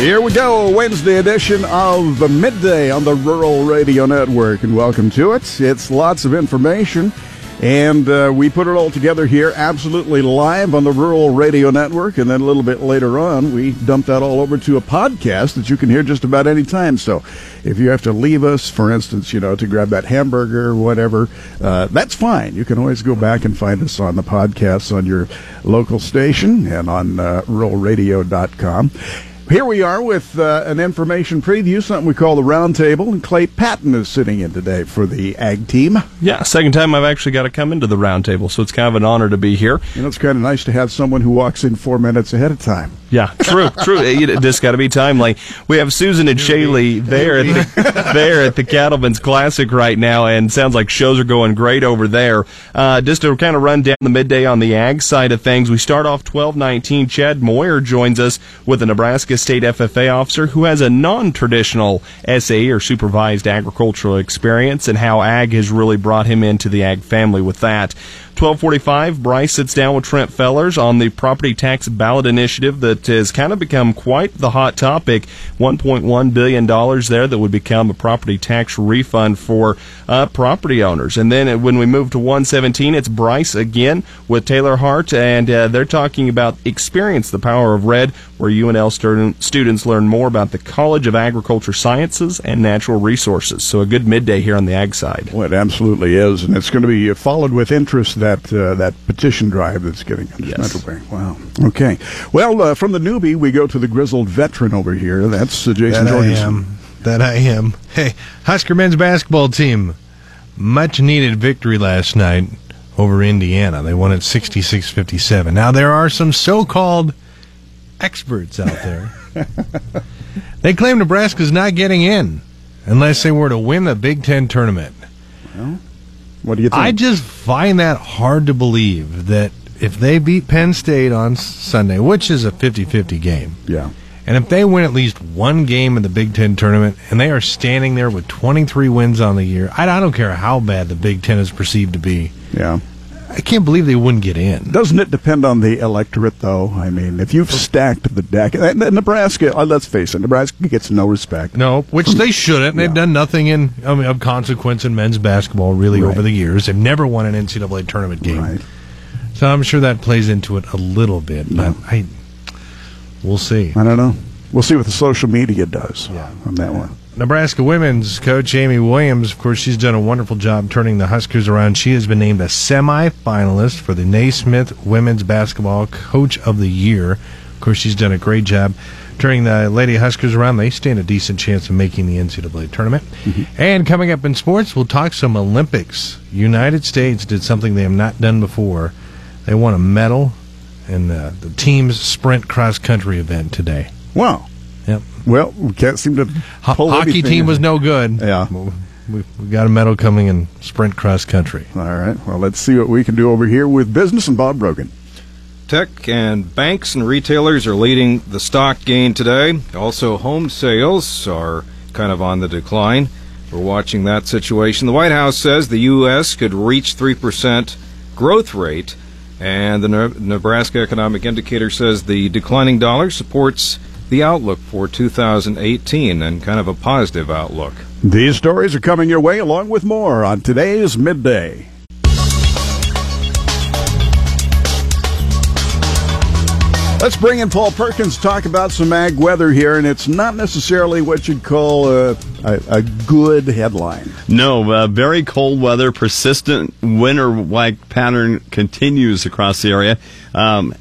Here we go, Wednesday edition of the Midday on the Rural Radio Network, and welcome to it. It's lots of information, and uh, we put it all together here absolutely live on the Rural Radio Network, and then a little bit later on, we dump that all over to a podcast that you can hear just about any time. So if you have to leave us, for instance, you know, to grab that hamburger or whatever, uh, that's fine. You can always go back and find us on the podcasts on your local station and on uh, ruralradio.com. Here we are with uh, an information preview, something we call the roundtable, and Clay Patton is sitting in today for the Ag team. Yeah, second time I've actually got to come into the roundtable, so it's kind of an honor to be here. You know, it's kind of nice to have someone who walks in four minutes ahead of time. Yeah, true, true. It just got to be timely. We have Susan and Shaylee there at the, there at the Cattlemen's Classic right now, and sounds like shows are going great over there. Uh, just to kind of run down the midday on the ag side of things, we start off twelve nineteen. Chad Moyer joins us with the Nebraska State FFA officer who has a non-traditional SA or supervised agricultural experience, and how ag has really brought him into the ag family with that. 1245, Bryce sits down with Trent Fellers on the property tax ballot initiative that has kind of become quite the hot topic. $1.1 billion there that would become a property tax refund for uh, property owners. And then when we move to 117, it's Bryce again with Taylor Hart, and uh, they're talking about Experience the Power of Red, where UNL student, students learn more about the College of Agriculture Sciences and Natural Resources. So a good midday here on the ag side. Well, it absolutely is, and it's going to be followed with interest that that uh, that petition drive that's getting underway. Wow. Okay. Well, uh, from the newbie, we go to the grizzled veteran over here. That's uh, Jason that Jorgensen. I am. That I am. Hey, Husker men's basketball team, much needed victory last night over Indiana. They won at 66-57. Now there are some so-called experts out there. they claim Nebraska's not getting in unless they were to win the Big Ten tournament. Well, what do you think? I just find that hard to believe that if they beat Penn State on Sunday, which is a 50 50 game, yeah. And if they win at least one game in the Big Ten tournament and they are standing there with 23 wins on the year, I, don't care how bad the Big Ten is perceived to be. Yeah. I can't believe they wouldn't get in. Doesn't it depend on the electorate, though? I mean, if you've stacked the deck, Nebraska, uh, let's face it, Nebraska gets no respect. No, which they shouldn't. They've yeah. done nothing in I mean, of consequence in men's basketball really right. over the years. They've never won an NCAA tournament game. Right. So I'm sure that plays into it a little bit, but I we'll see. I don't know. We'll see what the social media does yeah. on that one. Nebraska women's coach Amy Williams, of course, she's done a wonderful job turning the Huskers around. She has been named a semi-finalist for the Naismith Women's Basketball Coach of the Year. Of course, she's done a great job turning the Lady Huskers around. They stand a decent chance of making the NCAA tournament. Mm-hmm. And coming up in sports, we'll talk some Olympics. United States did something they have not done before. They won a medal in the, the team's sprint cross country event today. Wow. Yep. Well, we can't seem to. Ho- hockey team was no good. Yeah. We, we got a medal coming in sprint cross country. All right. Well, let's see what we can do over here with business and Bob Brogan. Tech and banks and retailers are leading the stock gain today. Also, home sales are kind of on the decline. We're watching that situation. The White House says the U.S. could reach 3% growth rate, and the Nebraska Economic Indicator says the declining dollar supports the outlook for 2018 and kind of a positive outlook. These stories are coming your way along with more on today's Midday. Let's bring in Paul Perkins to talk about some ag weather here, and it's not necessarily what you'd call a, a, a good headline. No, uh, very cold weather, persistent winter-like pattern continues across the area. Um,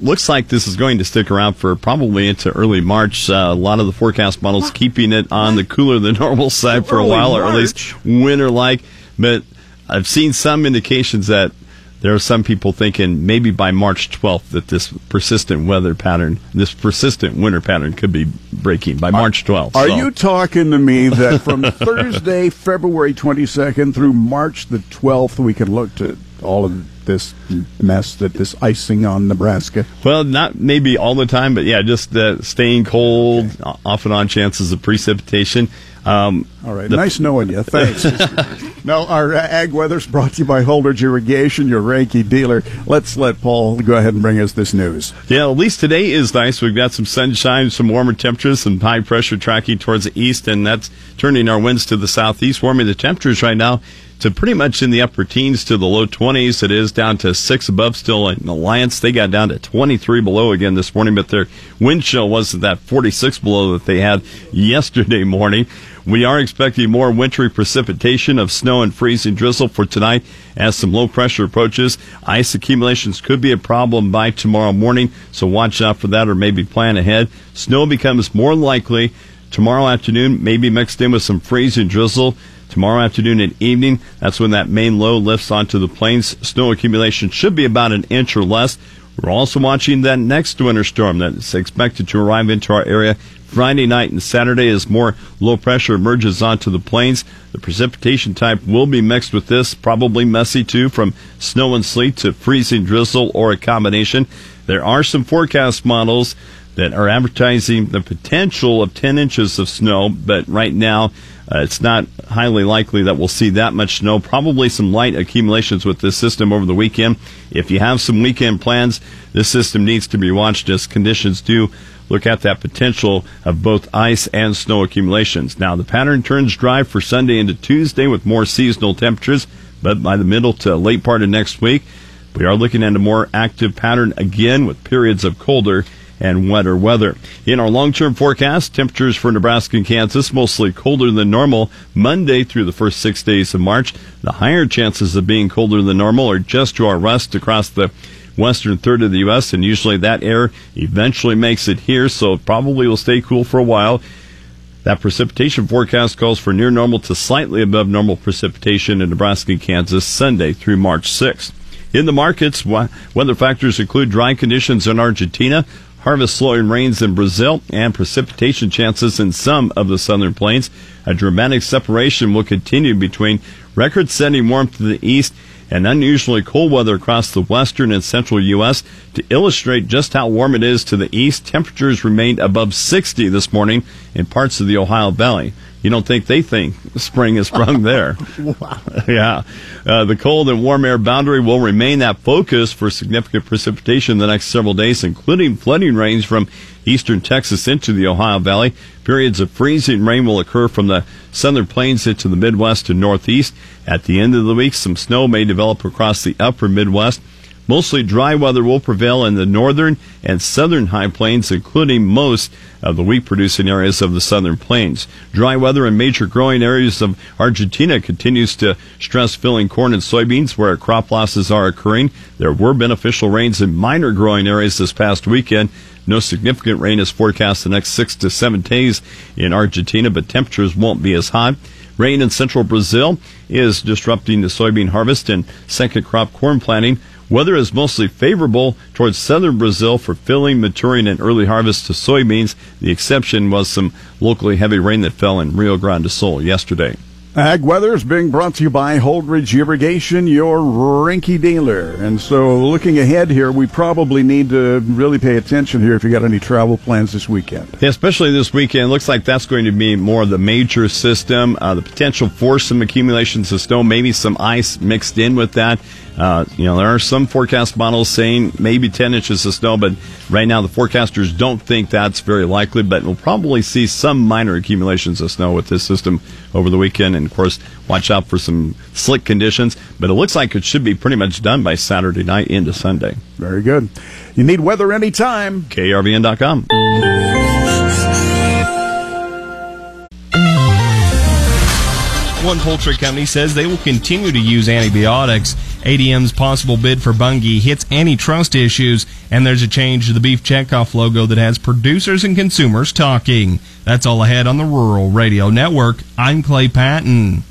looks like this is going to stick around for probably into early March. Uh, a lot of the forecast models keeping it on the cooler than normal side for a while, or at least winter like. But I've seen some indications that there are some people thinking maybe by March 12th that this persistent weather pattern, this persistent winter pattern could be breaking by March 12th. Are so. you talking to me that from Thursday, February 22nd through March the 12th, we can look to all of this mess that this icing on Nebraska? Well, not maybe all the time, but yeah, just uh, staying cold, okay. off and on chances of precipitation. Um, all right, nice knowing you. Thanks. No, our uh, ag weather's brought to you by Holdrege Irrigation, your Reinke dealer. Let's let Paul go ahead and bring us this news. Yeah, at least today is nice. We've got some sunshine, some warmer temperatures, some high pressure tracking towards the east, and that's turning our winds to the southeast, warming the temperatures right now to pretty much in the upper teens to the low 20s. It is down to six above still in Alliance. They got down to 23 below again this morning, but their wind chill wasn't that 46 below that they had yesterday morning. We are expecting more wintry precipitation of snow and freezing drizzle for tonight as some low pressure approaches. Ice accumulations could be a problem by tomorrow morning, so watch out for that or maybe plan ahead. Snow becomes more likely tomorrow afternoon, maybe mixed in with some freezing drizzle. Tomorrow afternoon and evening, that's when that main low lifts onto the plains. Snow accumulation should be about an inch or less. We're also watching that next winter storm that's expected to arrive into our area Friday night and Saturday as more low pressure emerges onto the plains. The precipitation type will be mixed with this, probably messy too, from snow and sleet to freezing drizzle or a combination. There are some forecast models that are advertising the potential of 10 inches of snow, but right now uh, it's not highly likely that we'll see that much snow. Probably some light accumulations with this system over the weekend. If you have some weekend plans, this system needs to be watched as conditions do look at that potential of both ice and snow accumulations. Now, the pattern turns dry for Sunday into Tuesday with more seasonal temperatures, but by the middle to late part of next week, we are looking at a more active pattern again with periods of colder and wetter weather. In our long-term forecast, temperatures for Nebraska and Kansas mostly colder than normal Monday through the first six days of March. The higher chances of being colder than normal are just to our west across the western third of the U.S., and usually that air eventually makes it here, so it probably will stay cool for a while. That precipitation forecast calls for near normal to slightly above normal precipitation in Nebraska and Kansas Sunday through March 6th. In the markets, weather factors include dry conditions in Argentina, harvest slowing rains in Brazil, and precipitation chances in some of the southern plains. A dramatic separation will continue between record setting warmth to the east and unusually cold weather across the western and central U.S. To illustrate just how warm it is to the east, temperatures remained above 60 this morning in parts of the Ohio Valley. You don't think they think spring has sprung there. wow. Yeah. Uh, the cold and warm air boundary will remain that focus for significant precipitation the next several days, including flooding rains from eastern Texas into the Ohio Valley. Periods of freezing rain will occur from the southern plains into the Midwest and Northeast. At the end of the week, some snow may develop across the upper Midwest. Mostly dry weather will prevail in the northern and southern high plains, including most of the wheat producing areas of the southern plains. Dry weather in major growing areas of Argentina continues to stress filling corn and soybeans where crop losses are occurring. There were beneficial rains in minor growing areas this past weekend. No significant rain is forecast the next six to seven days in Argentina, but temperatures won't be as hot. Rain in central Brazil is disrupting the soybean harvest and second crop corn planting. Weather is mostly favorable towards southern Brazil for filling, maturing, and early harvest to soybeans. The exception was some locally heavy rain that fell in Rio Grande do Sul yesterday. Ag Weather is being brought to you by Holdrege Irrigation, your Reinke dealer. And so, looking ahead here, we probably need to really pay attention here if you got any travel plans this weekend. Yeah, especially this weekend. Looks like that's going to be more of the major system. Uh, the potential for some accumulations of snow, maybe some ice mixed in with that. Uh, you know, there are some forecast models saying maybe 10 inches of snow, but right now the forecasters don't think that's very likely. But we'll probably see some minor accumulations of snow with this system over the weekend. And of course, watch out for some slick conditions. But it looks like it should be pretty much done by Saturday night into Sunday. Very good. You need weather anytime. KRVN.com. One poultry company says they will continue to use antibiotics. ADM's possible bid for Bunge hits antitrust issues, and there's a change to the beef checkoff logo that has producers and consumers talking. That's all ahead on the Rural Radio Network. I'm Clay Patton.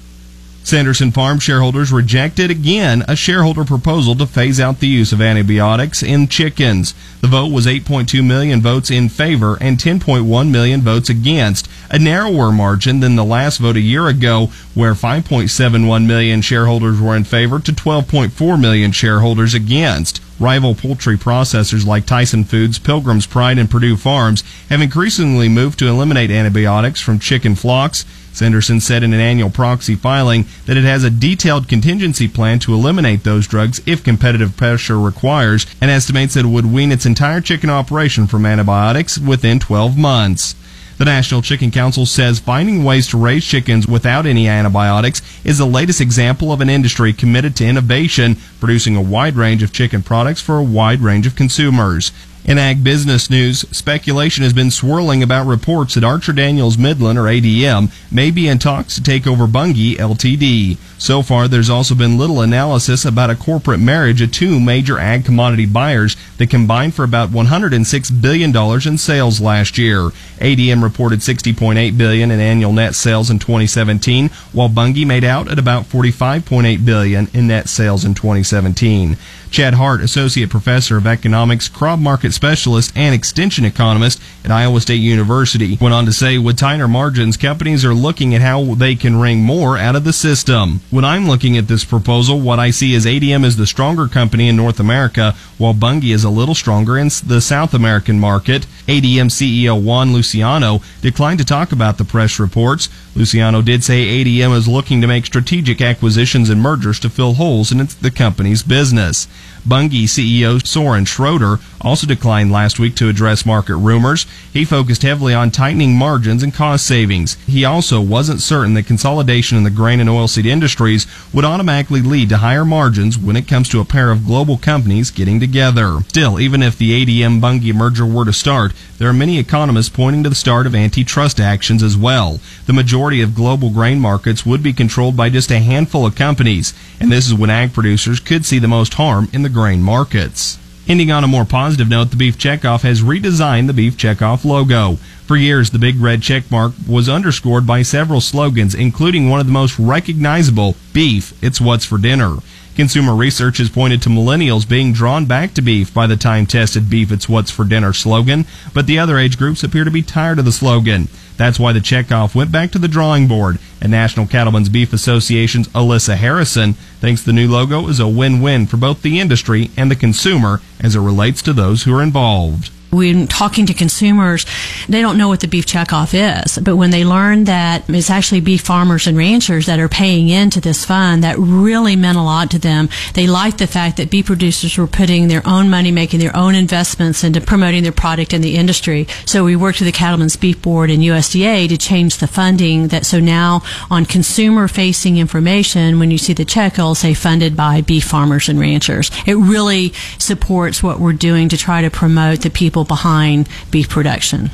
Sanderson Farm shareholders rejected again a shareholder proposal to phase out the use of antibiotics in chickens. The vote was 8.2 million votes in favor and 10.1 million votes against, a narrower margin than the last vote a year ago, where 5.71 million shareholders were in favor to 12.4 million shareholders against. Rival poultry processors like Tyson Foods, Pilgrim's Pride, and Perdue Farms have increasingly moved to eliminate antibiotics from chicken flocks. Sanderson said in an annual proxy filing that it has a detailed contingency plan to eliminate those drugs if competitive pressure requires and estimates that it would wean its entire chicken operation from antibiotics within 12 months. The National Chicken Council says finding ways to raise chickens without any antibiotics is the latest example of an industry committed to innovation, producing a wide range of chicken products for a wide range of consumers. In ag business news, speculation has been swirling about reports that Archer Daniels Midland, or ADM, may be in talks to take over Bunge Ltd. So far, there's also been little analysis about a corporate marriage of two major ag commodity buyers that combined for about $106 billion in sales last year. ADM reported $60.8 billion in annual net sales in 2017, while Bunge made out at about $45.8 billion in net sales in 2017. Chad Hart, Associate Professor of Economics, crop market specialist, and extension economist at Iowa State University, went on to say with tighter margins, companies are looking at how they can wring more out of the system. When I'm looking at this proposal, what I see is ADM is the stronger company in North America, while Bunge is a little stronger in the South American market. ADM CEO Juan Luciano declined to talk about the press reports. Luciano did say ADM is looking to make strategic acquisitions and mergers to fill holes in the company's business. Bunge CEO Soren Schroeder also declined last week to address market rumors. He focused heavily on tightening margins and cost savings. He also wasn't certain that consolidation in the grain and oilseed industries would automatically lead to higher margins when it comes to a pair of global companies getting together. Still, even if the ADM Bunge merger were to start, there are many economists pointing to the start of antitrust actions as well. The majority of global grain markets would be controlled by just a handful of companies, and this is when ag producers could see the most harm in the grain markets. Ending on a more positive note, the Beef Checkoff has redesigned the Beef Checkoff logo. For years, the big red check mark was underscored by several slogans, including one of the most recognizable, Beef, it's what's for dinner. Consumer research has pointed to millennials being drawn back to beef by the time tested Beef It's What's for Dinner slogan, but the other age groups appear to be tired of the slogan. That's why the checkoff went back to the drawing board, and National Cattlemen's Beef Association's Alisa Harrison thinks the new logo is a win-win for both the industry and the consumer as it relates to those who are involved when talking to consumers, they don't know what the beef checkoff is. But when they learn that it's actually beef farmers and ranchers that are paying into this fund, that really meant a lot to them. They liked the fact that beef producers were putting their own money, making their own investments into promoting their product in the industry. So we worked with the Cattlemen's Beef Board and USDA to change the funding that so now on consumer facing information, when you see the check, it'll say funded by beef farmers and ranchers. It really supports what we're doing to try to promote the people people behind beef production.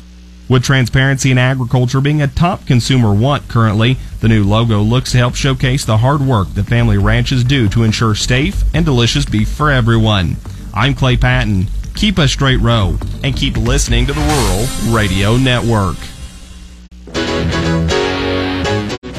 With transparency in agriculture being a top consumer want currently, the new logo looks to help showcase the hard work that family ranches do to ensure safe and delicious beef for everyone. I'm Clay Patton. Keep a straight row and keep listening to the Rural Radio Network.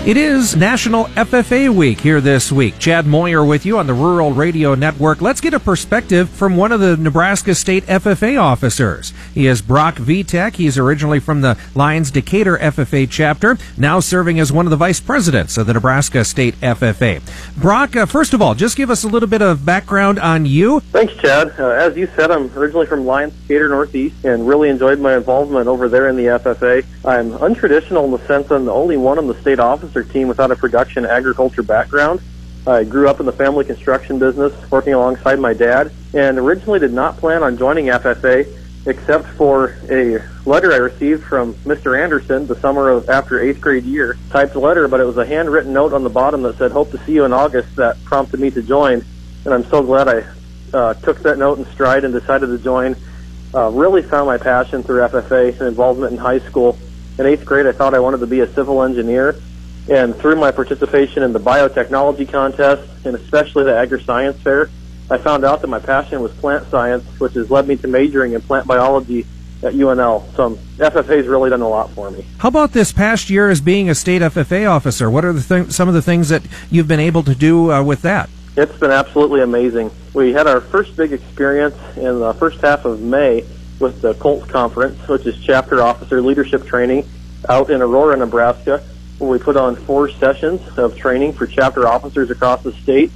It is National FFA Week here this week. Chad Moyer with you on the Rural Radio Network. Let's get a perspective from one of the Nebraska State FFA officers. He is Brock Vitek. He's originally from the Lyons Decatur FFA chapter, now serving as one of the vice presidents of the Nebraska State FFA. Brock, uh, first of all, just give us a little bit of background on you. Thanks, Chad. Uh, as you said, I'm originally from Lyons Decatur Northeast and really enjoyed my involvement over there in the FFA. I'm untraditional in the sense I'm the only one in the state office 13 without a production agriculture background. I grew up in the family construction business, working alongside my dad, and originally did not plan on joining FFA except for a letter I received from Mr. Anderson the summer of after eighth grade year. Typed letter, but it was a handwritten note on the bottom that said, Hope to see you in August, that prompted me to join. And I'm so glad I uh, took that note in stride and decided to join. Uh, really found my passion through FFA and involvement in high school. In eighth grade, I thought I wanted to be a civil engineer and through my participation in the biotechnology contest and especially the agri-science fair, I found out that my passion was plant science, which has led me to majoring in plant biology at UNL. So FFA has really done a lot for me. How about this past year as being a state FFA officer? What are the th- some of the things that you've been able to do uh, with that? It's been absolutely amazing. We had our first big experience in the first half of May with the Colts Conference, which is chapter officer leadership training out in Aurora, Nebraska where we put on four sessions of training for chapter officers across the state,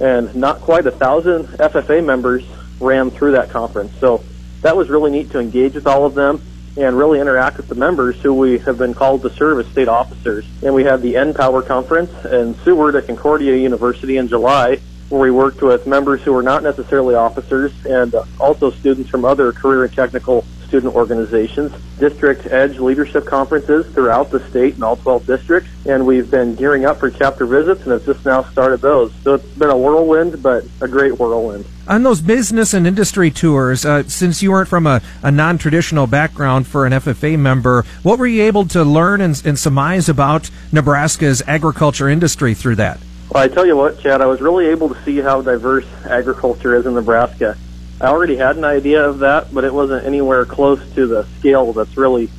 and not quite a thousand FFA members ran through that conference. So that was really neat to engage with all of them and really interact with the members who we have been called to serve as state officers. And we had the N-Power Conference in Seward at Concordia University in July, where we worked with members who were not necessarily officers and also students from other career and technical student organizations, district edge leadership conferences throughout the state in all 12 districts, and we've been gearing up for chapter visits and have just now started those. So it's been a whirlwind, but a great whirlwind. On those business and industry tours, uh, since you weren't from a, a non traditional background for an FFA member, what were you able to learn and, and surmise about Nebraska's agriculture industry through that? Well, I tell you what, Chad, I was really able to see how diverse agriculture is in Nebraska. I already had an idea of that, but it wasn't anywhere close to the scale that's really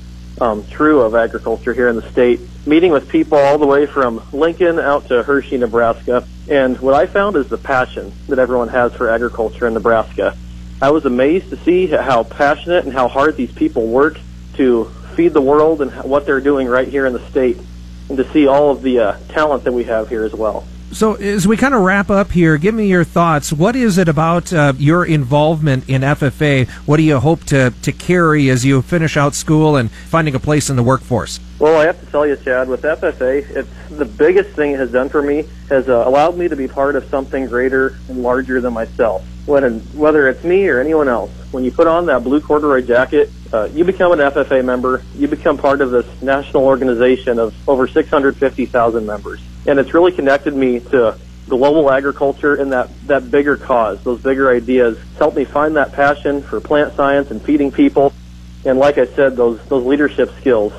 um, true of agriculture here in the state. Meeting with people all the way from Lincoln out to Hershey, Nebraska, and what I found is the passion that everyone has for agriculture in Nebraska. I was amazed to see how passionate and how hard these people work to feed the world and what they're doing right here in the state, and to see all of the uh, talent that we have here as well. So, as we kind of wrap up here, give me your thoughts. What is it about uh, your involvement in FFA? What do you hope to, to carry as you finish out school and finding a place in the workforce? Well, I have to tell you, Chad, with FFA, it's the biggest thing it has done for me has uh, allowed me to be part of something greater and larger than myself. When, whether it's me or anyone else, when you put on that blue corduroy jacket, uh, you become an FFA member. You become part of this national organization of over 650,000 members and it's really connected me to global agriculture and that, that bigger cause, those bigger ideas. It's helped me find that passion for plant science and feeding people. And like I said, those, those leadership skills,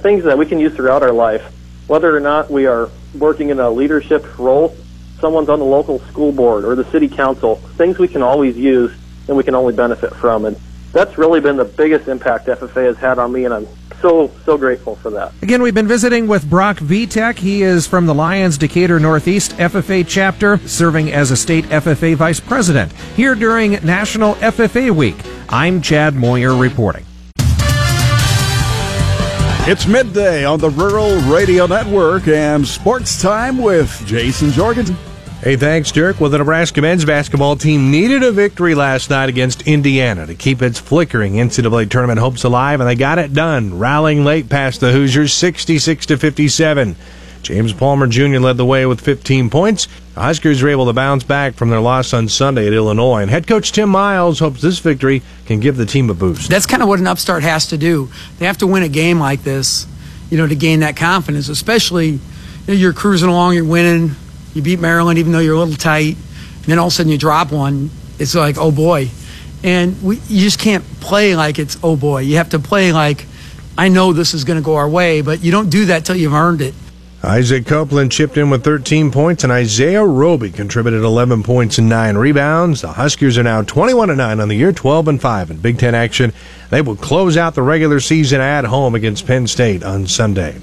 things that we can use throughout our life, whether or not we are working in a leadership role, someone's on the local school board or the city council, things we can always use and we can only benefit from. And that's really been the biggest impact FFA has had on me, and I'm so so grateful for that. Again, we've been visiting with Brock Vitek. He is from the Lyons Decatur Northeast FFA chapter, serving as a state FFA vice president here during National FFA Week. I'm Chad Moyer reporting. It's midday on the Rural Radio Network and sports time with Jason Jorgensen. Hey, thanks, Dirk. Well, the Nebraska men's basketball team needed a victory last night against Indiana to keep its flickering NCAA tournament hopes alive, and they got it done, rallying late past the Hoosiers 66 to 57. James Palmer Jr. led the way with 15 points. The Huskers were able to bounce back from their loss on Sunday at Illinois, and head coach Tim Miles hopes this victory can give the team a boost. That's kind of what an upstart has to do. They have to win a game like this, you know, to gain that confidence, especially you know, you're cruising along, you're winning, you beat Maryland even though you're a little tight, and then all of a sudden you drop one. It's like, oh boy. And we, you just can't play like it's, oh boy. You have to play like, I know this is going to go our way, but you don't do that till you've earned it. Isaac Copeland chipped in with 13 points, and Isaiah Roby contributed 11 points and 9 rebounds. The Huskers are now 21 9 on the year, 12 and 5 in Big Ten action. They will close out the regular season at home against Penn State on Sunday.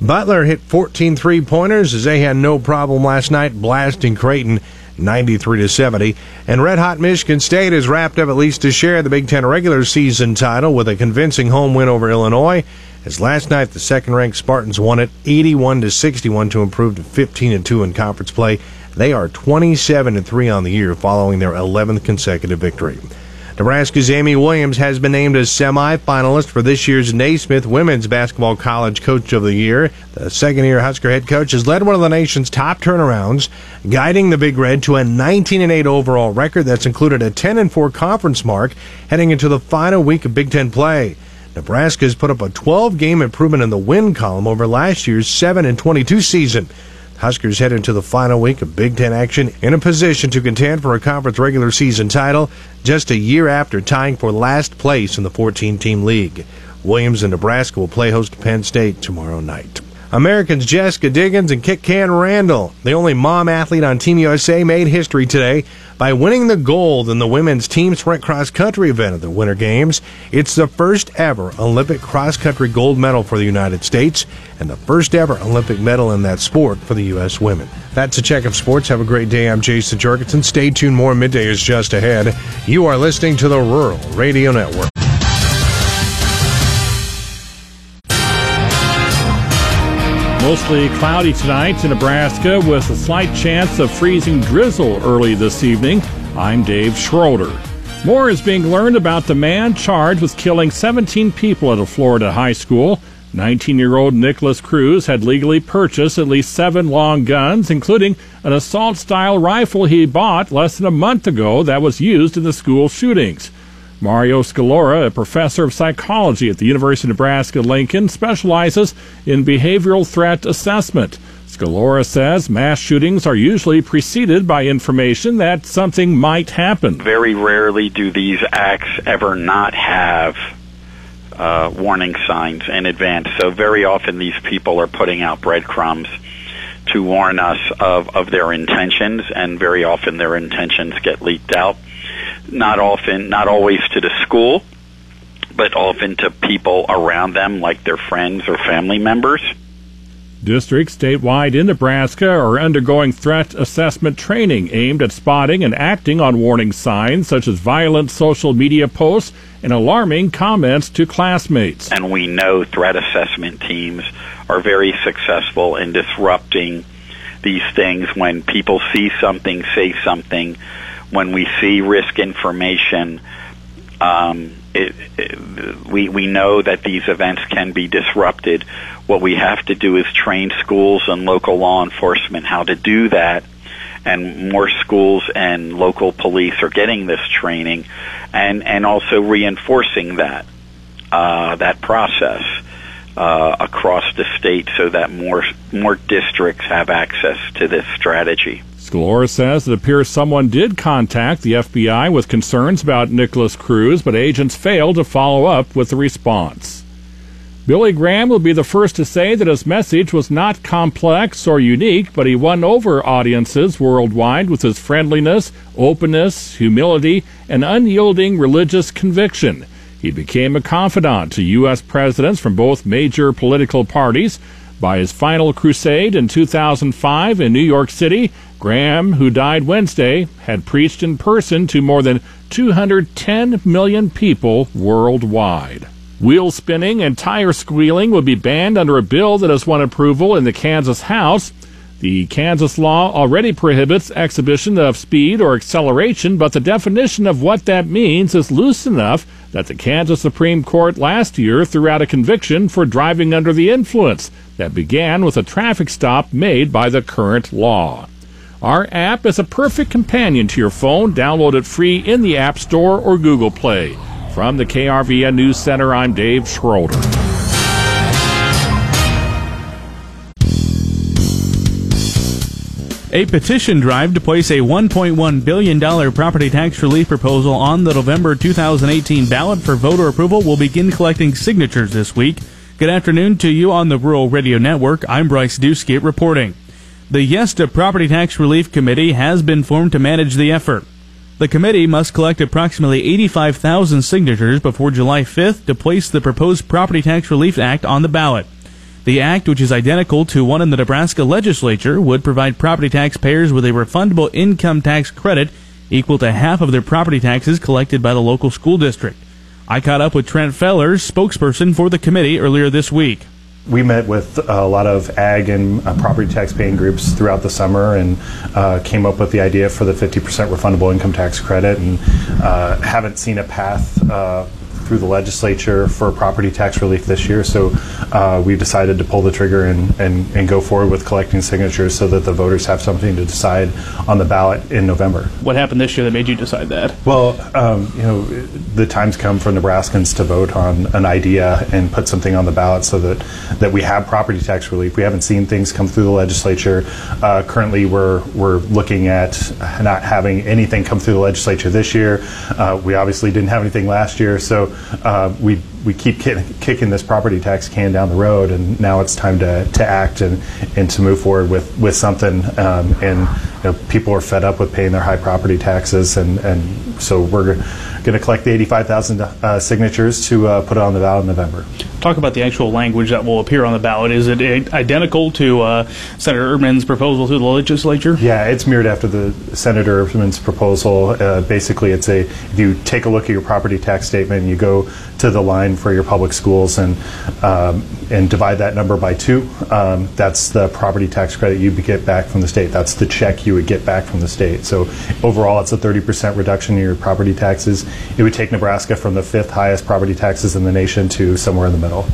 Butler hit 14 three pointers as they had no problem last night blasting Creighton 93 to 70. And Red Hot Michigan State has wrapped up at least to share the Big Ten regular season title with a convincing home win over Illinois. As last night the second ranked Spartans won it 81 to 61 to improve to 15 and 2 in conference play. They are 27 and 3 on the year following their 11th consecutive victory. Nebraska's Amy Williams has been named a semifinalist for this year's Naismith Women's Basketball College Coach of the Year. The second year Husker head coach has led one of the nation's top turnarounds, guiding the Big Red to a 19 and 8 overall record that's included a 10 and 4 conference mark heading into the final week of Big Ten play. Nebraska has put up a 12 game improvement in the win column over last year's 7 and 22 season. Huskers head into the final week of Big Ten action in a position to contend for a conference regular season title just a year after tying for last place in the 14 team league. Williams and Nebraska will play host to Penn State tomorrow night. Americans Jessica Diggins and Kikkan Randall, the only mom athlete on Team USA, made history today by winning the gold in the women's team sprint cross country event at the Winter Games. It's the first ever Olympic cross country gold medal for the United States and the first ever Olympic medal in that sport for the U.S. women. That's a check of sports. Have a great day. I'm Jason Jorgensen. Stay tuned. More midday is just ahead. You are listening to the Rural Radio Network. Mostly cloudy tonight in Nebraska with a slight chance of freezing drizzle early this evening. I'm Dave Schroeder. More is being learned about the man charged with killing 17 people at a Florida high school. 19 year old Nikolas Cruz had legally purchased at least seven long guns, including an assault style rifle he bought less than a month ago that was used in the school shootings. Mario Scalora, a professor of psychology at the University of Nebraska Lincoln, specializes in behavioral threat assessment. Scalora says mass shootings are usually preceded by information that something might happen. Very rarely do these acts ever not have uh, warning signs in advance. So very often these people are putting out breadcrumbs to warn us of, of their intentions, and very often their intentions get leaked out. Not often, not always to the school, but often to people around them, like their friends or family members. Districts statewide in Nebraska are undergoing threat assessment training aimed at spotting and acting on warning signs such as violent social media posts and alarming comments to classmates. And we know threat assessment teams are very successful in disrupting these things when people see something, say something, when we see risk information. Um, it, it, we we know that these events can be disrupted. What we have to do is train schools and local law enforcement how to do that, and more schools and local police are getting this training, and and also reinforcing that uh, that process. Uh, across the state, so that more more districts have access to this strategy. Scalora says it appears someone did contact the FBI with concerns about Nikolas Cruz, but agents failed to follow up with a response. Billy Graham will be the first to say that his message was not complex or unique, but he won over audiences worldwide with his friendliness, openness, humility, and unyielding religious conviction. He became a confidant to U.S. presidents from both major political parties. By his final crusade in 2005 in New York City, Graham, who died Wednesday, had preached in person to more than 210 million people worldwide. Wheel spinning and tire squealing would be banned under a bill that has won approval in the Kansas House. The Kansas law already prohibits exhibition of speed or acceleration, but the definition of what that means is loose enough that the Kansas Supreme Court last year threw out a conviction for driving under the influence that began with a traffic stop made by the current law. Our app is a perfect companion to your phone. Download it free in the App Store or Google Play. From the KRVN News Center, I'm Dave Schroeder. A petition drive to place a $1.1 billion property tax relief proposal on the November 2018 ballot for voter approval will begin collecting signatures this week. Good afternoon to you on the Rural Radio Network. I'm Bryce Doeschot reporting. The Yes to Property Tax Relief Committee has been formed to manage the effort. The committee must collect approximately 85,000 signatures before July 5th to place the proposed Property Tax Relief Act on the ballot. The act, which is identical to one in the Nebraska legislature, would provide property taxpayers with a refundable income tax credit equal to half of their property taxes collected by the local school district. I caught up with Trent Feller, spokesperson for the committee, earlier this week. We met with a lot of ag and uh, property tax paying groups throughout the summer and uh, came up with the idea for the 50% refundable income tax credit and uh, haven't seen a path uh, through the legislature for property tax relief this year. So uh, we've decided to pull the trigger and, and, and go forward with collecting signatures so that the voters have something to decide on the ballot in November. What happened this year that made you decide that? Well, um, you know, the time's come for Nebraskans to vote on an idea and put something on the ballot so that, that we have property tax relief. We haven't seen things come through the legislature. Uh, currently, we're, we're looking at not having anything come through the legislature this year. Uh, we obviously didn't have anything last year. So uh, we we keep kicking this property tax can down the road, and now it's time to, to act and, and to move forward with, with something. Um, and you know, people are fed up with paying their high property taxes, and, and so we're going to collect the 85,000 uh, signatures to uh, put it on the ballot in November. Talk about the actual language that will appear on the ballot. Is it identical to uh, Senator Erdman's proposal to the legislature? Yeah, it's mirrored after the Senator Erdman's proposal. Uh, basically, it's a if you take a look at your property tax statement, and you go to the line for your public schools and um, and divide that number by two. Um, that's the property tax credit you get back from the state. That's the check you would get back from the state. So overall, it's a 30% reduction in your property taxes. It would take Nebraska from the fifth highest property taxes in the nation to somewhere in the middle.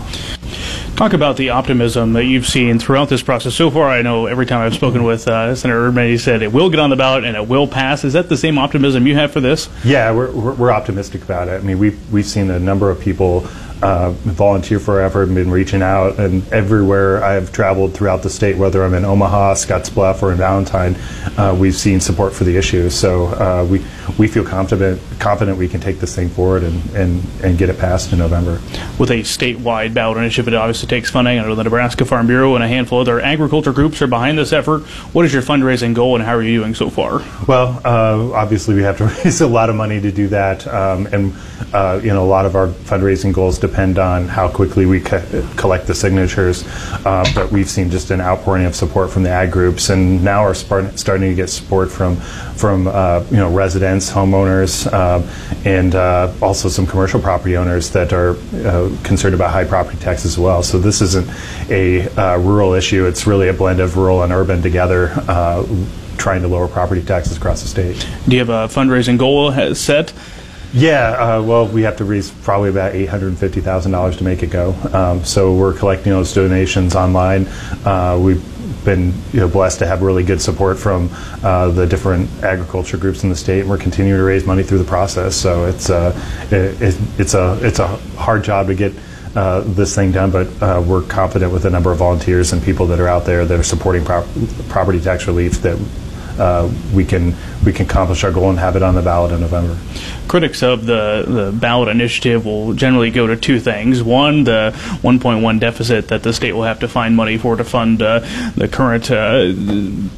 Talk about the optimism that you've seen throughout this process. So far, I know every time I've spoken with uh, Senator Erdman, he said it will get on the ballot and it will pass. Is that the same optimism you have for this? Yeah, we're, we're, we're optimistic about it. I mean, we've, we've seen a number of people uh, volunteer forever and been reaching out, and everywhere I've traveled throughout the state, whether I'm in Omaha, Scottsbluff, or in Valentine, uh, we've seen support for the issue. So uh, we, we feel confident, confident we can take this thing forward and, and, and get it passed in November. With a statewide ballot initiative, it obviously takes funding. I know the Nebraska Farm Bureau and a handful of other agriculture groups are behind this effort. What is your fundraising goal and how are you doing so far? Well, uh, obviously, we have to raise a lot of money to do that, um, and uh, you know, a lot of our fundraising goals depend on how quickly we co- collect the signatures. Uh, but we've seen just an outpouring of support from the ag groups, and now are spart- starting to get support from from uh, you know residents, homeowners, uh, and uh, also some commercial property owners that are uh, concerned about high property tax as well. So this isn't a rural issue; it's really a blend of rural and urban together. Trying to lower property taxes across the state. Do you have a fundraising goal set? Yeah, uh, well, we have to raise probably about eight hundred and fifty thousand dollars to make it go. Um, so we're collecting those donations online. Uh, we've been you know, blessed to have really good support from uh, the different agriculture groups in the state, and we're continuing to raise money through the process. So it's uh, it, it, it's a it's a hard job to get. Uh, this thing done, but uh, we're confident with the number of volunteers and people that are out there that are supporting prop- property tax relief that uh, we can we can accomplish our goal and have it on the ballot in November. Critics of the, the ballot initiative will generally go to two things. One, the 1.1 deficit that the state will have to find money for to fund uh, the current uh,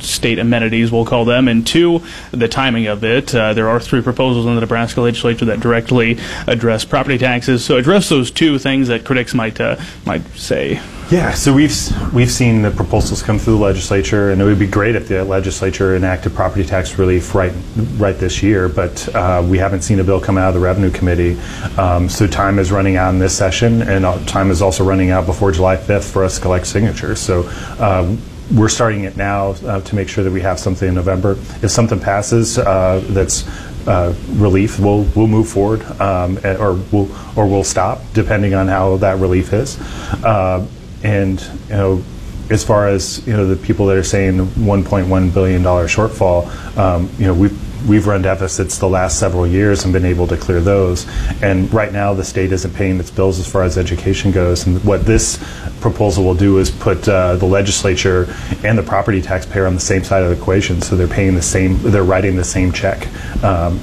state amenities, we'll call them. And two, the timing of it. Uh, there are three proposals in the Nebraska legislature that directly address property taxes. So address those two things that critics might uh, might say. Yeah, so we've we've seen the proposals come through the legislature, and it would be great if the legislature enacted property tax relief right right this year. But uh, we haven't seen a bill come out of the revenue committee, um, so time is running out in this session, and uh, time is also running out before July 5th for us to collect signatures. So. Uh, we're starting it now uh, to make sure that we have something in November. If something passes uh, that's uh, relief, we'll we'll move forward, um, or we'll or we'll stop, depending on how that relief is. Uh, and you know, as far as you know, the people that are saying 1.1 billion dollar shortfall, um, you know, we've we've run deficits the last several years and been able to clear those. And right now, the state isn't paying its bills as far as education goes. And what this proposal will do is put uh, the legislature and the property taxpayer on the same side of the equation, so they're paying the same, they're writing the same check. Um,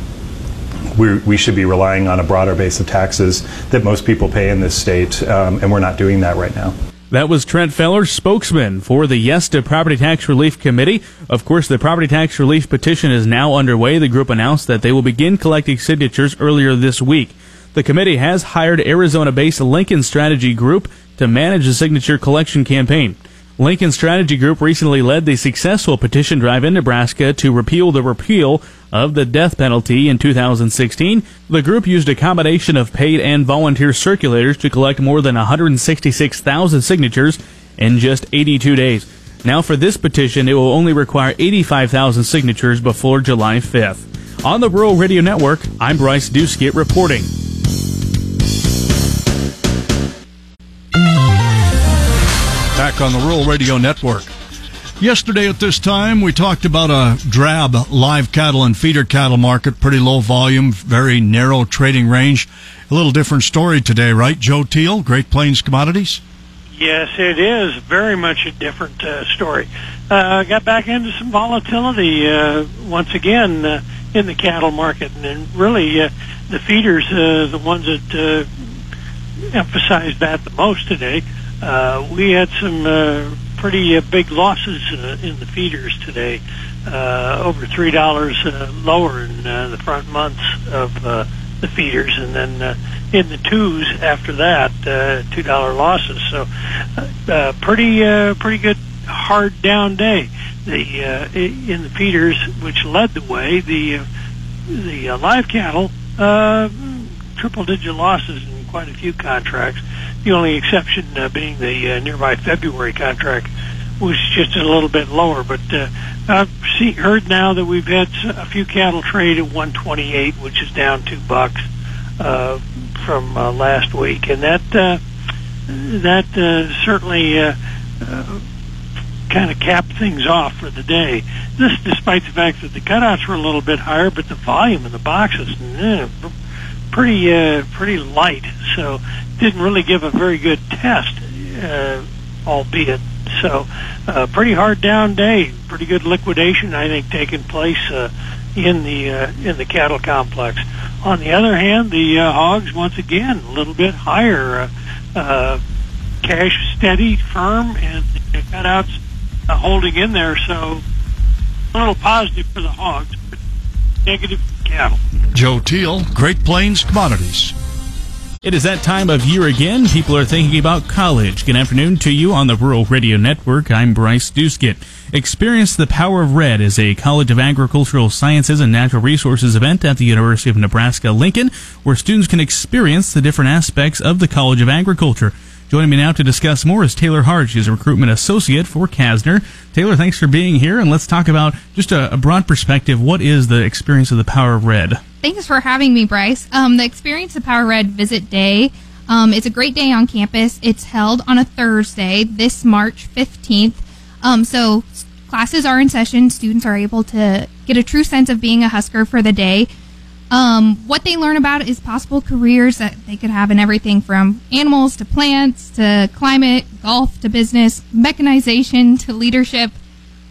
we we should be relying on a broader base of taxes that most people pay in this state, um, and we're not doing that right now. That was Trent Feller, spokesman for the Yes to Property Tax Relief Committee. Of course, the property tax relief petition is now underway. The group announced that they will begin collecting signatures earlier this week. The committee has hired Arizona based Lincoln Strategy Group to manage the signature collection campaign. Lincoln Strategy Group recently led the successful petition drive in Nebraska to repeal the repeal of the death penalty in 2016. The group used a combination of paid and volunteer circulators to collect more than 166,000 signatures in just 82 days. Now, for this petition, it will only require 85,000 signatures before July 5th. On the Rural Radio Network, I'm Bryce Doeschot reporting. On the Rural Radio Network. Yesterday at this time, we talked about a drab live cattle and feeder cattle market, pretty low volume, very narrow trading range. A little different story today, right? Joe Teal, Great Plains Commodities. Yes, it is very much a different uh, story. Uh, got back into some volatility uh, once again uh, in the cattle market, and really uh, the feeders, uh, the ones that uh, emphasized that the most today. Uh, we had some uh, pretty uh, big losses uh, in the feeders today, uh, over three dollars uh, lower in uh, the front months of uh, the feeders, and then uh, in the twos after that, uh, two dollar losses. So, uh, uh, pretty uh, pretty good hard down day. The uh, in the feeders, which led the way, the uh, the uh, live cattle uh, triple digit losses in quite a few contracts. The only exception uh, being the uh, nearby February contract was just a little bit lower. But uh, I've see, heard now that we've had a few cattle trade at 128, which is down two bucks uh, from uh, last week, and that uh, that uh, certainly. Uh, uh, kind of capped things off for the day. This, despite the fact that the cutouts were a little bit higher, but the volume in the boxes, eh, pretty uh, pretty light. So didn't really give a very good test, uh, albeit. So uh, pretty hard down day. Pretty good liquidation, I think, taking place uh, in the uh, in the cattle complex. On the other hand, the uh, hogs once again a little bit higher. Uh, uh, cash steady, firm, and the cutouts uh, holding in there. So a little positive for the hogs, but negative Joe Teal, Great Plains Commodities. It is that time of year again. People are thinking about college. Good afternoon to you on the Rural Radio Network. I'm Bryce Duskett. Experience the Power of Red is a College of Agricultural Sciences and Natural Resources event at the University of Nebraska Lincoln, where students can experience the different aspects of the College of Agriculture. Joining me now to discuss more is Taylor Hart. She's a recruitment associate for CASNR. Taylor, thanks for being here, and let's talk about just a, a broad perspective. What is the experience of the Power of Red? Thanks for having me, Bryce. Um, the Experience of Power Red Visit Day um, is a great day on campus. It's held on a Thursday, this March 15th. Um, so classes are in session. Students are able to get a true sense of being a Husker for the day. Um, what they learn about is possible careers that they could have in everything from animals to plants to climate, golf to business, mechanization to leadership,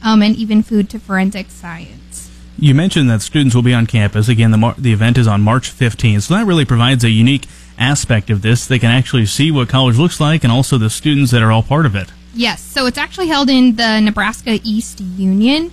um, and even food to forensic science. You mentioned that students will be on campus. Again, the, mar- the event is on March 15th, so that really provides a unique aspect of this. They can actually see what college looks like and also the students that are all part of it. Yes, so it's actually held in the Nebraska East Union.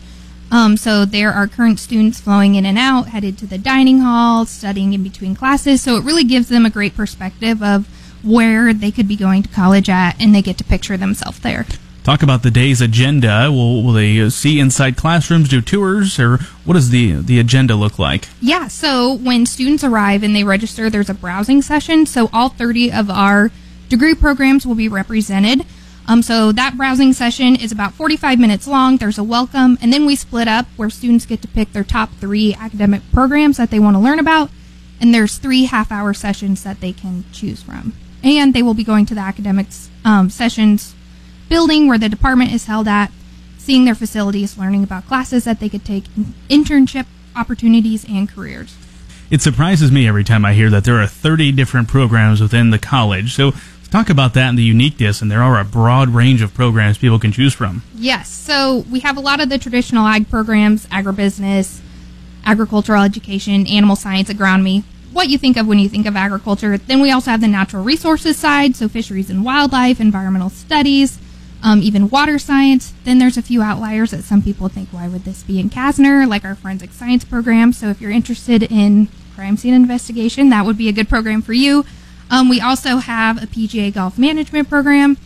Um, so there are current students flowing in and out, headed to the dining hall, studying in between classes. So it really gives them a great perspective of where they could be going to college at, and they get to picture themselves there. Talk about the day's agenda. Will, will they see inside classrooms, do tours, or what does the, the agenda look like? Yeah, so when students arrive and they register, there's a browsing session. So all 30 of our degree programs will be represented. Um, so that browsing session is about 45 minutes long. There's a welcome, and then we split up where students get to pick their top three academic programs that they want to learn about. And there's three half hour sessions that they can choose from. And they will be going to the academics um, sessions building where the department is held at, seeing their facilities, learning about classes that they could take, internship opportunities, and careers. It surprises me every time I hear that there are 30 different programs within the college. So talk about that and the uniqueness, and there are a broad range of programs people can choose from. Yes, so we have a lot of the traditional ag programs, agribusiness, agricultural education, animal science, agronomy, what you think of when you think of agriculture. Then we also have the natural resources side, so fisheries and wildlife, environmental studies, um, even water science. Then there's a few outliers that some people think, why would this be in CASNR, like our forensic science program. So if you're interested in crime scene investigation, that would be a good program for you. Um, we also have a PGA golf management program.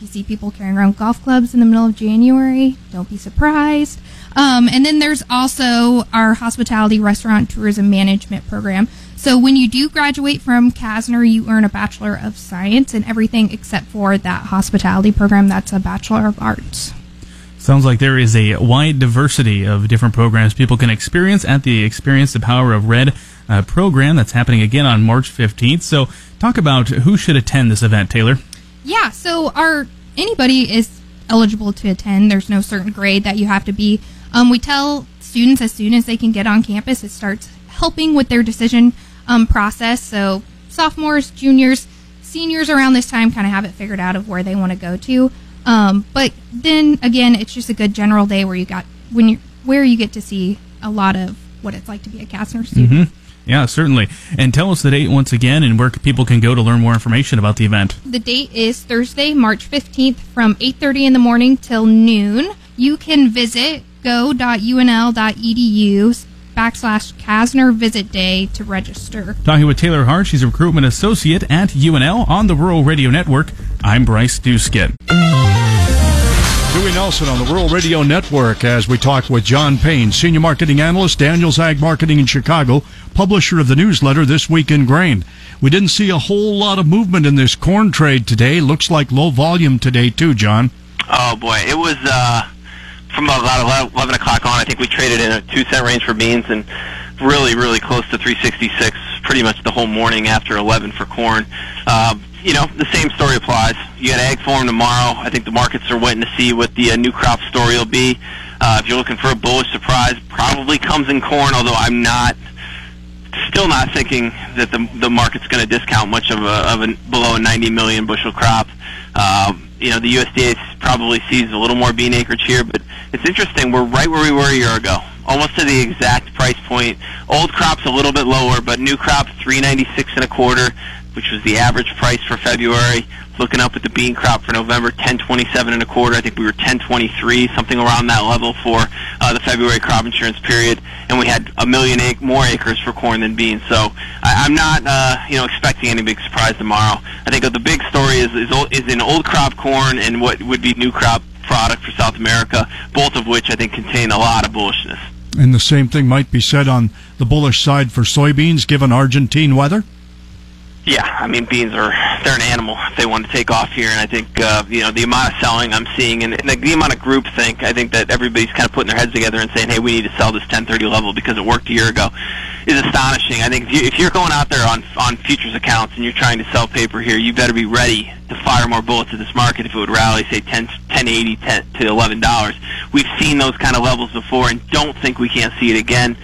You see people carrying around golf clubs in the middle of January. Don't be surprised. Um, and then there's also our hospitality restaurant tourism management program. So when you do graduate from CASNR, you earn a Bachelor of Science and everything except for that hospitality program. That's a Bachelor of Arts. Sounds like there is a wide diversity of different programs people can experience at the Experience the Power of Red uh, program that's happening again on March 15th. So, talk about who should attend this event, Taylor. Yeah, so our anybody is eligible to attend. There's no certain grade that you have to be. Um, we tell students as soon as they can get on campus, it starts helping with their decision um, process. So sophomores, juniors, seniors around this time kind of have it figured out of where they want to go to. Um, but then again, it's just a good general day where you got when you where you get to see a lot of what it's like to be a CASNR student. hmm Yeah, certainly. And tell us the date once again and where people can go to learn more information about the event. The date is Thursday, March 15th from 8:30 in the morning till noon. You can visit go.unl.edu backslash CASNR Visit Day to register. Talking with Taylor Hart, she's a recruitment associate at UNL on the Rural Radio Network. I'm Bryce Duskin. Dewey Nelson on the Rural Radio Network as we talk with John Payne, Senior Marketing Analyst, Daniels Ag Marketing in Chicago, publisher of the newsletter This Week in Grain. We didn't see a whole lot of movement in this corn trade today. Looks like low volume today, too, John. Oh, boy. It was uh, from about 11 o'clock on. I think we traded in a two cent range for beans and really, really close to 366 pretty much the whole morning after 11 for corn. Uh, you know, the same story applies. You got ag forum tomorrow. I think the markets are waiting to see what the uh, new crop story will be. Uh, if you're looking for a bullish surprise, probably comes in corn, although I'm not still not thinking that the the market's going to discount much of a, of a below a 90 million bushel crop. Um, you know, the USDA probably sees a little more bean acreage here, but it's interesting. We're right where we were a year ago, almost to the exact price point. Old crop's a little bit lower, but new crop 396 and a quarter, which was the average price for February. Looking up at the bean crop for November, 1027 and a quarter. I think we were 1023, something around that level for uh, the February crop insurance period, and we had a million ac- more acres for corn than beans. So I, I'm not, uh, you know, expecting any big surprise tomorrow. I think the big story is is, old, is in old crop corn and what would be new crop product for South America, both of which I think contain a lot of bullishness. And the same thing might be said on the bullish side for soybeans given Argentine weather. Yeah, I mean beans are they're an animal if they want to take off here, and I think uh, you know the amount of selling I'm seeing and, and the, the amount of group think I think that everybody's kind of putting their heads together and saying, hey, we need to sell this 1030 level because it worked a year ago, is astonishing. I think if, you, if you're going out there on on futures accounts and you're trying to sell paper here, you better be ready to fire more bullets at this market if it would rally, say 10, 1080 10 to 11 dollars. We've seen those kind of levels before, and don't think we can't see it again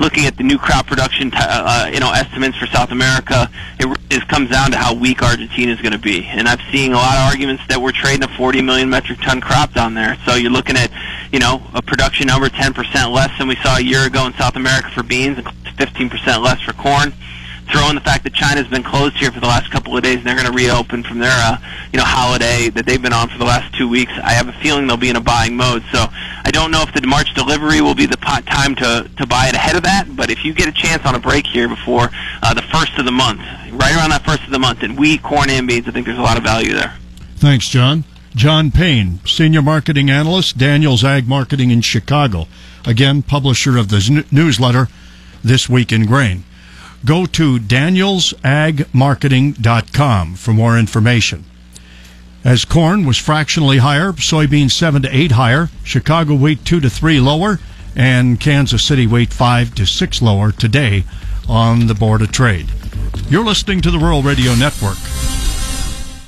looking at the new crop production, uh, you know, estimates for South America, it, it comes down to how weak Argentina is going to be. And I've seen a lot of arguments that we're trading a 40 million metric ton crop down there. So you're looking at, you know, a production number 10% less than we saw a year ago in South America for beans, and 15% less for corn throw in the fact that China's been closed here for the last couple of days and they're going to reopen from their uh, you know holiday that they've been on for the last two weeks. I have a feeling they'll be in a buying mode. So I don't know if the March delivery will be the pot time to to buy it ahead of that. But if you get a chance on a break here before uh, the first of the month, right around that first of the month, in wheat, corn, and beans, I think there's a lot of value there. Thanks, John. John Payne, Senior Marketing Analyst, Daniels Ag Marketing in Chicago. Again, publisher of the newsletter, This Week in Grain. Go to danielsagmarketing.com for more information. As corn was fractionally higher, soybeans 7 to 8 higher, Chicago wheat 2 to 3 lower, and Kansas City wheat 5 to 6 lower today on the Board of Trade. You're listening to the Rural Radio Network.